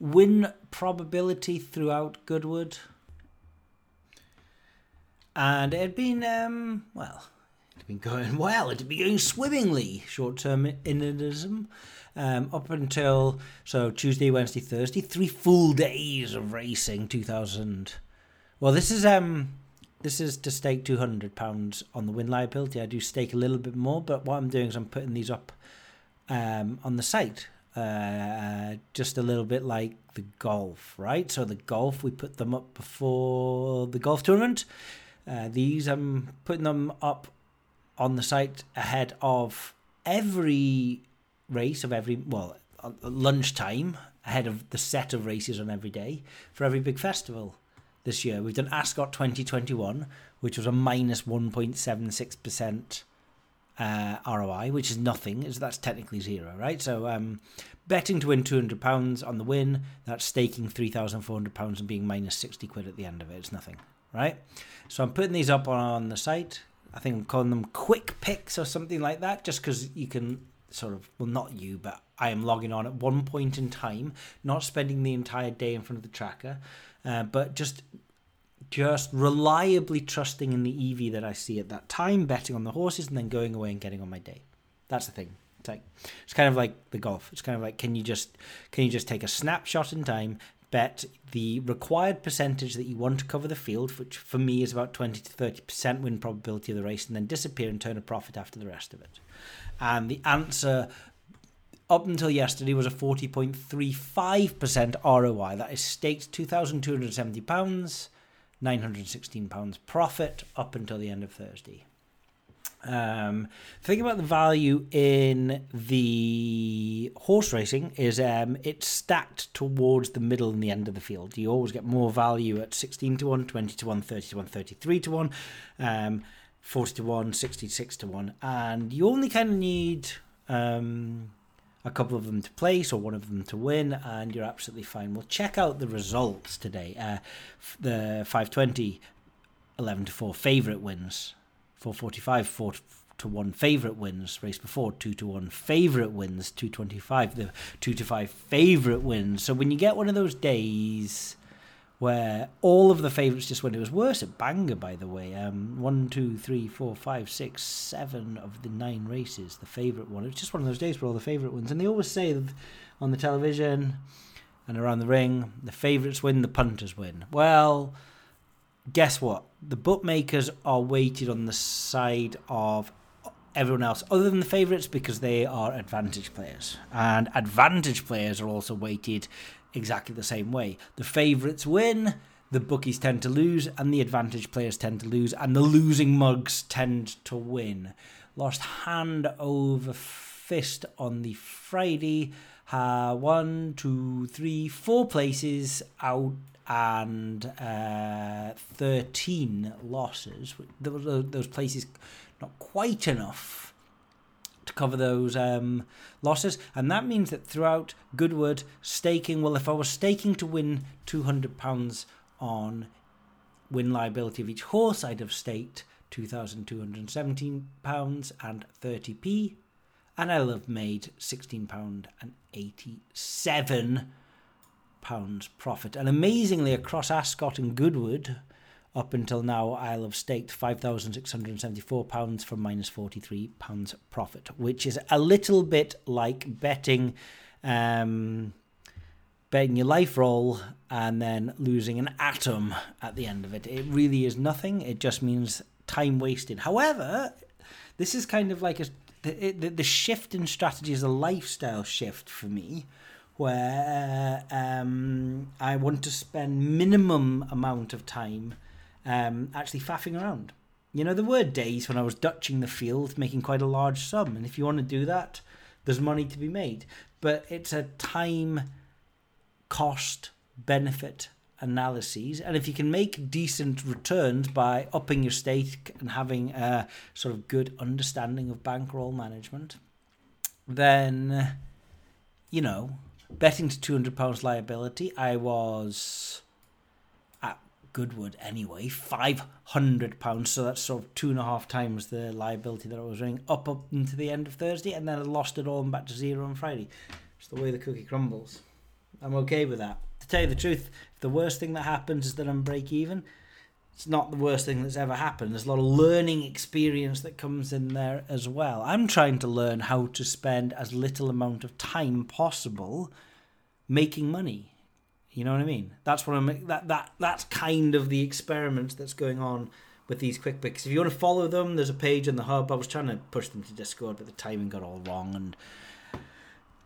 win probability throughout Goodwood. And it had been, um, well, it had been going well. It had been going swimmingly, short term inidism, um, up until, so Tuesday, Wednesday, Thursday, three full days of racing, 2000. Well, this is, um, this is to stake £200 on the win liability. I do stake a little bit more, but what I'm doing is I'm putting these up um, on the site uh, just a little bit like the golf, right? So the golf, we put them up before the golf tournament. Uh, these, I'm putting them up on the site ahead of every race of every, well, lunchtime, ahead of the set of races on every day for every big festival this year. We've done Ascot 2021, which was a minus 1.76% uh, ROI, which is nothing. Is that's technically zero, right? So um, betting to win two hundred pounds on the win, that's staking three thousand four hundred pounds and being minus sixty quid at the end of it. It's nothing, right? So I'm putting these up on the site. I think I'm calling them quick picks or something like that, just because you can sort of well not you but I am logging on at one point in time, not spending the entire day in front of the tracker, uh, but just just reliably trusting in the EV that I see at that time, betting on the horses, and then going away and getting on my day. That's the thing. It's like it's kind of like the golf. It's kind of like can you just can you just take a snapshot in time, bet the required percentage that you want to cover the field, which for me is about twenty to thirty percent win probability of the race, and then disappear and turn a profit after the rest of it. And the answer up until yesterday was a 40.35% ROI. That is staked £2,270, £916 profit up until the end of Thursday. Um, think about the value in the horse racing is um, it's stacked towards the middle and the end of the field. You always get more value at 16 to 1, 20 to 1, 30 to 1, 33 to 1, um, 40 to 1, 66 to 1. And you only kind of need um, a couple of them to place or one of them to win, and you're absolutely fine. We'll check out the results today. Uh, the 520, 11 to 4 favourite wins. 445, 4 to 1 favourite wins. Race before, 2 to 1 favourite wins. 225, the 2 to 5 favourite wins. So when you get one of those days where all of the favourites just went, it was worse at Bangor, by the way. Um, one, two, three, four, five, six, seven of the nine races, the favourite one. It was just one of those days where all the favourite ones. And they always say on the television and around the ring, the favourites win, the punters win. Well, guess what? The bookmakers are weighted on the side of everyone else other than the favourites because they are advantage players. And advantage players are also weighted exactly the same way. The favourites win, the bookies tend to lose, and the advantage players tend to lose, and the losing mugs tend to win. Lost hand over fist on the Friday. Uh, one, two, three, four places out and uh, 13 losses. Those, those places not quite enough to cover those um, losses. And that means that throughout Goodwood, staking, well, if I was staking to win £200 on win liability of each horse, I'd have staked £2,217 and 30p. And I'll have made £16 and 87 pounds profit. And amazingly, across Ascot and Goodwood, up until now, I'll have staked £5,674 for minus £43 profit, which is a little bit like betting um, betting your life roll and then losing an atom at the end of it. It really is nothing. It just means time wasted. However, this is kind of like a the, the, the shift in strategy is a lifestyle shift for me where um, I want to spend minimum amount of time um, actually faffing around. You know, there were days when I was dutching the field, making quite a large sum, and if you want to do that, there's money to be made. But it's a time cost benefit analyses, and if you can make decent returns by upping your stake and having a sort of good understanding of bankroll management, then you know betting to two hundred pounds liability, I was Goodwood anyway, five hundred pounds. So that's sort of two and a half times the liability that I was running up up into the end of Thursday, and then I lost it all and back to zero on Friday. It's the way the cookie crumbles. I'm okay with that. To tell you the truth, if the worst thing that happens is that I'm break even, it's not the worst thing that's ever happened. There's a lot of learning experience that comes in there as well. I'm trying to learn how to spend as little amount of time possible making money. You know what I mean? That's what I'm that that that's kind of the experiment that's going on with these quick picks. If you want to follow them, there's a page in the hub. I was trying to push them to Discord, but the timing got all wrong and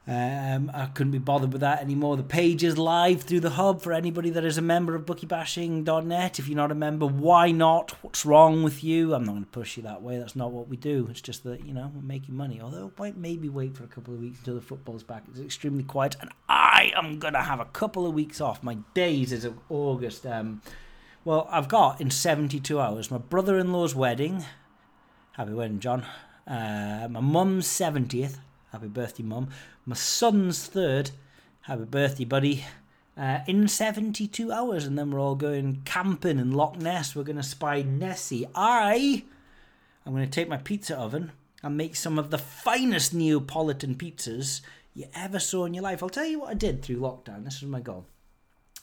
um, I couldn't be bothered with that anymore. The page is live through the hub for anybody that is a member of bookiebashing.net. If you're not a member, why not? What's wrong with you? I'm not going to push you that way. That's not what we do. It's just that, you know, we're making money. Although, might maybe wait for a couple of weeks until the football's back. It's extremely quiet. And I am going to have a couple of weeks off. My days is of August. Um, well, I've got in 72 hours my brother in law's wedding. Happy wedding, John. Uh, my mum's 70th. Happy birthday, mum. My son's third. Happy birthday, buddy. Uh, in 72 hours, and then we're all going camping in Loch Ness. We're going to spy Nessie. I, I'm going to take my pizza oven. and make some of the finest Neapolitan pizzas you ever saw in your life. I'll tell you what I did through lockdown. This was my goal.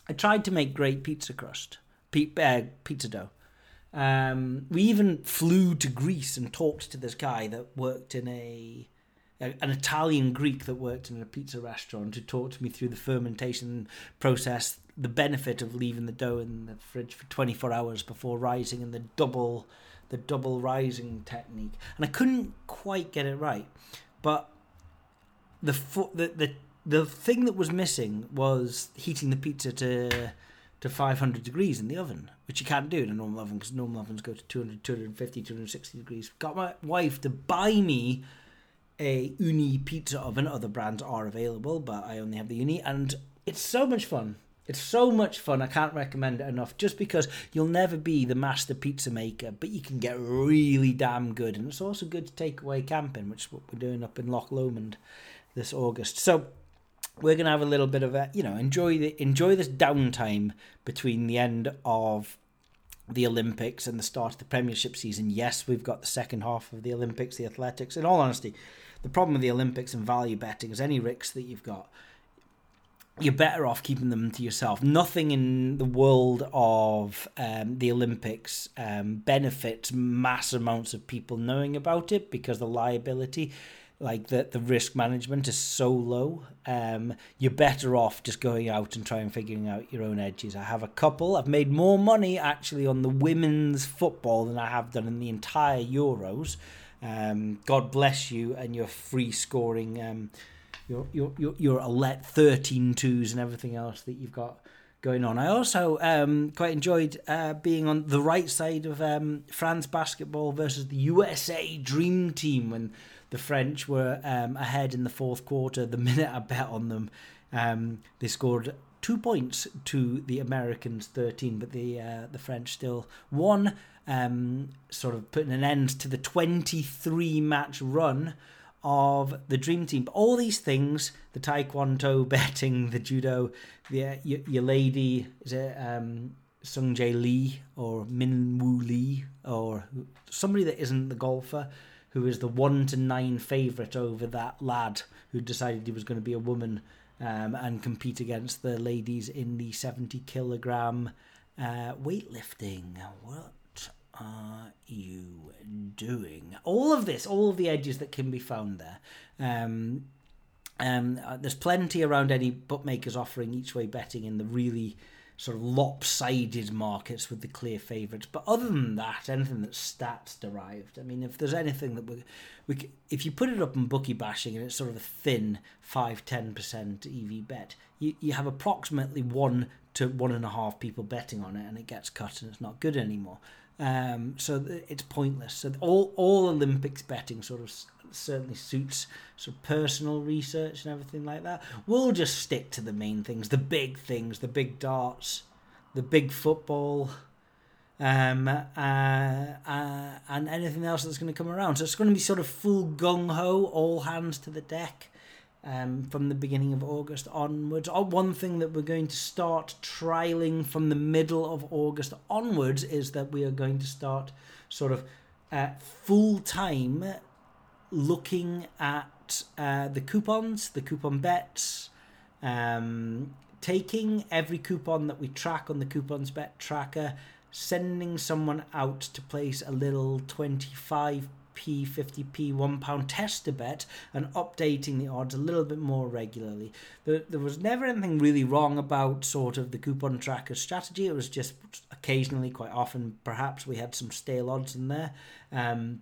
I tried to make great pizza crust, uh, pizza dough. Um, we even flew to Greece and talked to this guy that worked in a an Italian Greek that worked in a pizza restaurant who talked me through the fermentation process, the benefit of leaving the dough in the fridge for 24 hours before rising, and the double the double rising technique. And I couldn't quite get it right, but the the the the thing that was missing was heating the pizza to to 500 degrees in the oven, which you can't do in a normal oven because normal ovens go to 200, 250, 260 degrees. Got my wife to buy me a Ooni pizza oven. Other brands are available, but I only have the Ooni, and it's so much fun. It's so much fun. I can't recommend it enough. Just because you'll never be the master pizza maker, but you can get really damn good, and it's also good to take away camping, which is what we're doing up in Loch Lomond this August. So we're gonna have a little bit of a you know enjoy the enjoy this downtime between the end of the Olympics and the start of the Premiership season. Yes, we've got the second half of the Olympics, the athletics. In all honesty, the problem with the Olympics and value betting is any risks that you've got, you're better off keeping them to yourself. Nothing in the world of um, the Olympics um, benefits mass amounts of people knowing about it because the liability like the the risk management is so low. Um, you're better off just going out and trying figuring out your own edges. I have a couple. I've made more money actually on the women's football than I have done in the entire Euros. Um, God bless you and your free scoring, um, your your your your Alette 13 twos and everything else that you've got going on. I also um, quite enjoyed uh, being on the right side of um, France basketball versus the USA Dream Team when the French were um, ahead in the fourth quarter. The minute I bet on them, um, they scored two points to the Americans' thirteen, but the uh, the French still won, um, sort of putting an end to the twenty-three match run of the dream team. But all these things, the taekwondo betting, the judo, the uh, your, your lady is it um, Sung Jae Lee or Min Woo Lee or somebody that isn't the golfer who is the one to nine favourite over that lad who decided he was going to be a woman um, and compete against the ladies in the 70 kilogram uh, weightlifting. What are you doing? All of this, all of the edges that can be found there. Um, um, uh, there's plenty around any bookmakers offering each way betting in the really sort of lopsided markets with the clear favourites. But other than that, anything that's stats derived. I mean, if there's anything that we, we if you put it up in bookie bashing and it's sort of a thin 5 10% EV bet, you, you have approximately one to one and a half people betting on it and it gets cut and it's not good anymore. Um, so it's pointless. So all all Olympics betting sort of certainly suits sort of personal research and everything like that. We'll just stick to the main things, the big things, the big darts, the big football, um, uh, uh, and anything else that's going to come around. So it's going to be sort of full gung ho, all hands to the deck. Um, from the beginning of August onwards. Oh, one thing that we're going to start trialing from the middle of August onwards is that we are going to start sort of uh, full time looking at uh, the coupons, the coupon bets, um, taking every coupon that we track on the coupons bet tracker, sending someone out to place a little 25p, 50p, one pound tester bet, and updating the odds a little bit more regularly. There, there was never anything really wrong about sort of the coupon tracker strategy. It was just occasionally, quite often, perhaps we had some stale odds in there. Um,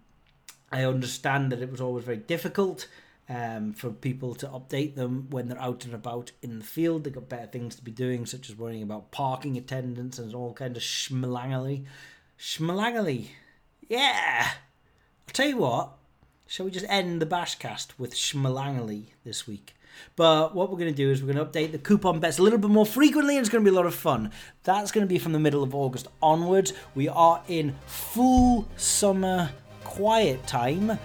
I understand that it was always very difficult um, for people to update them when they're out and about in the field. They've got better things to be doing, such as worrying about parking attendance and all kind of schmalangly. Schmalangly. Yeah! I'll tell you what, shall we just end the Bashcast with schmalangly this week? But what we're going to do is we're going to update the coupon bets a little bit more frequently and it's going to be a lot of fun. That's going to be from the middle of August onwards. We are in full summer quiet time.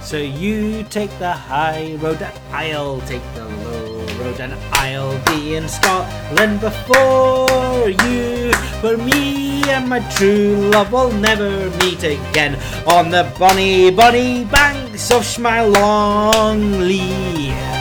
So you take the high road, and I'll take the low road, and I'll be in Scotland before you. But me and my true love will never meet again on the bonny, bonny banks of Schmalong Lee.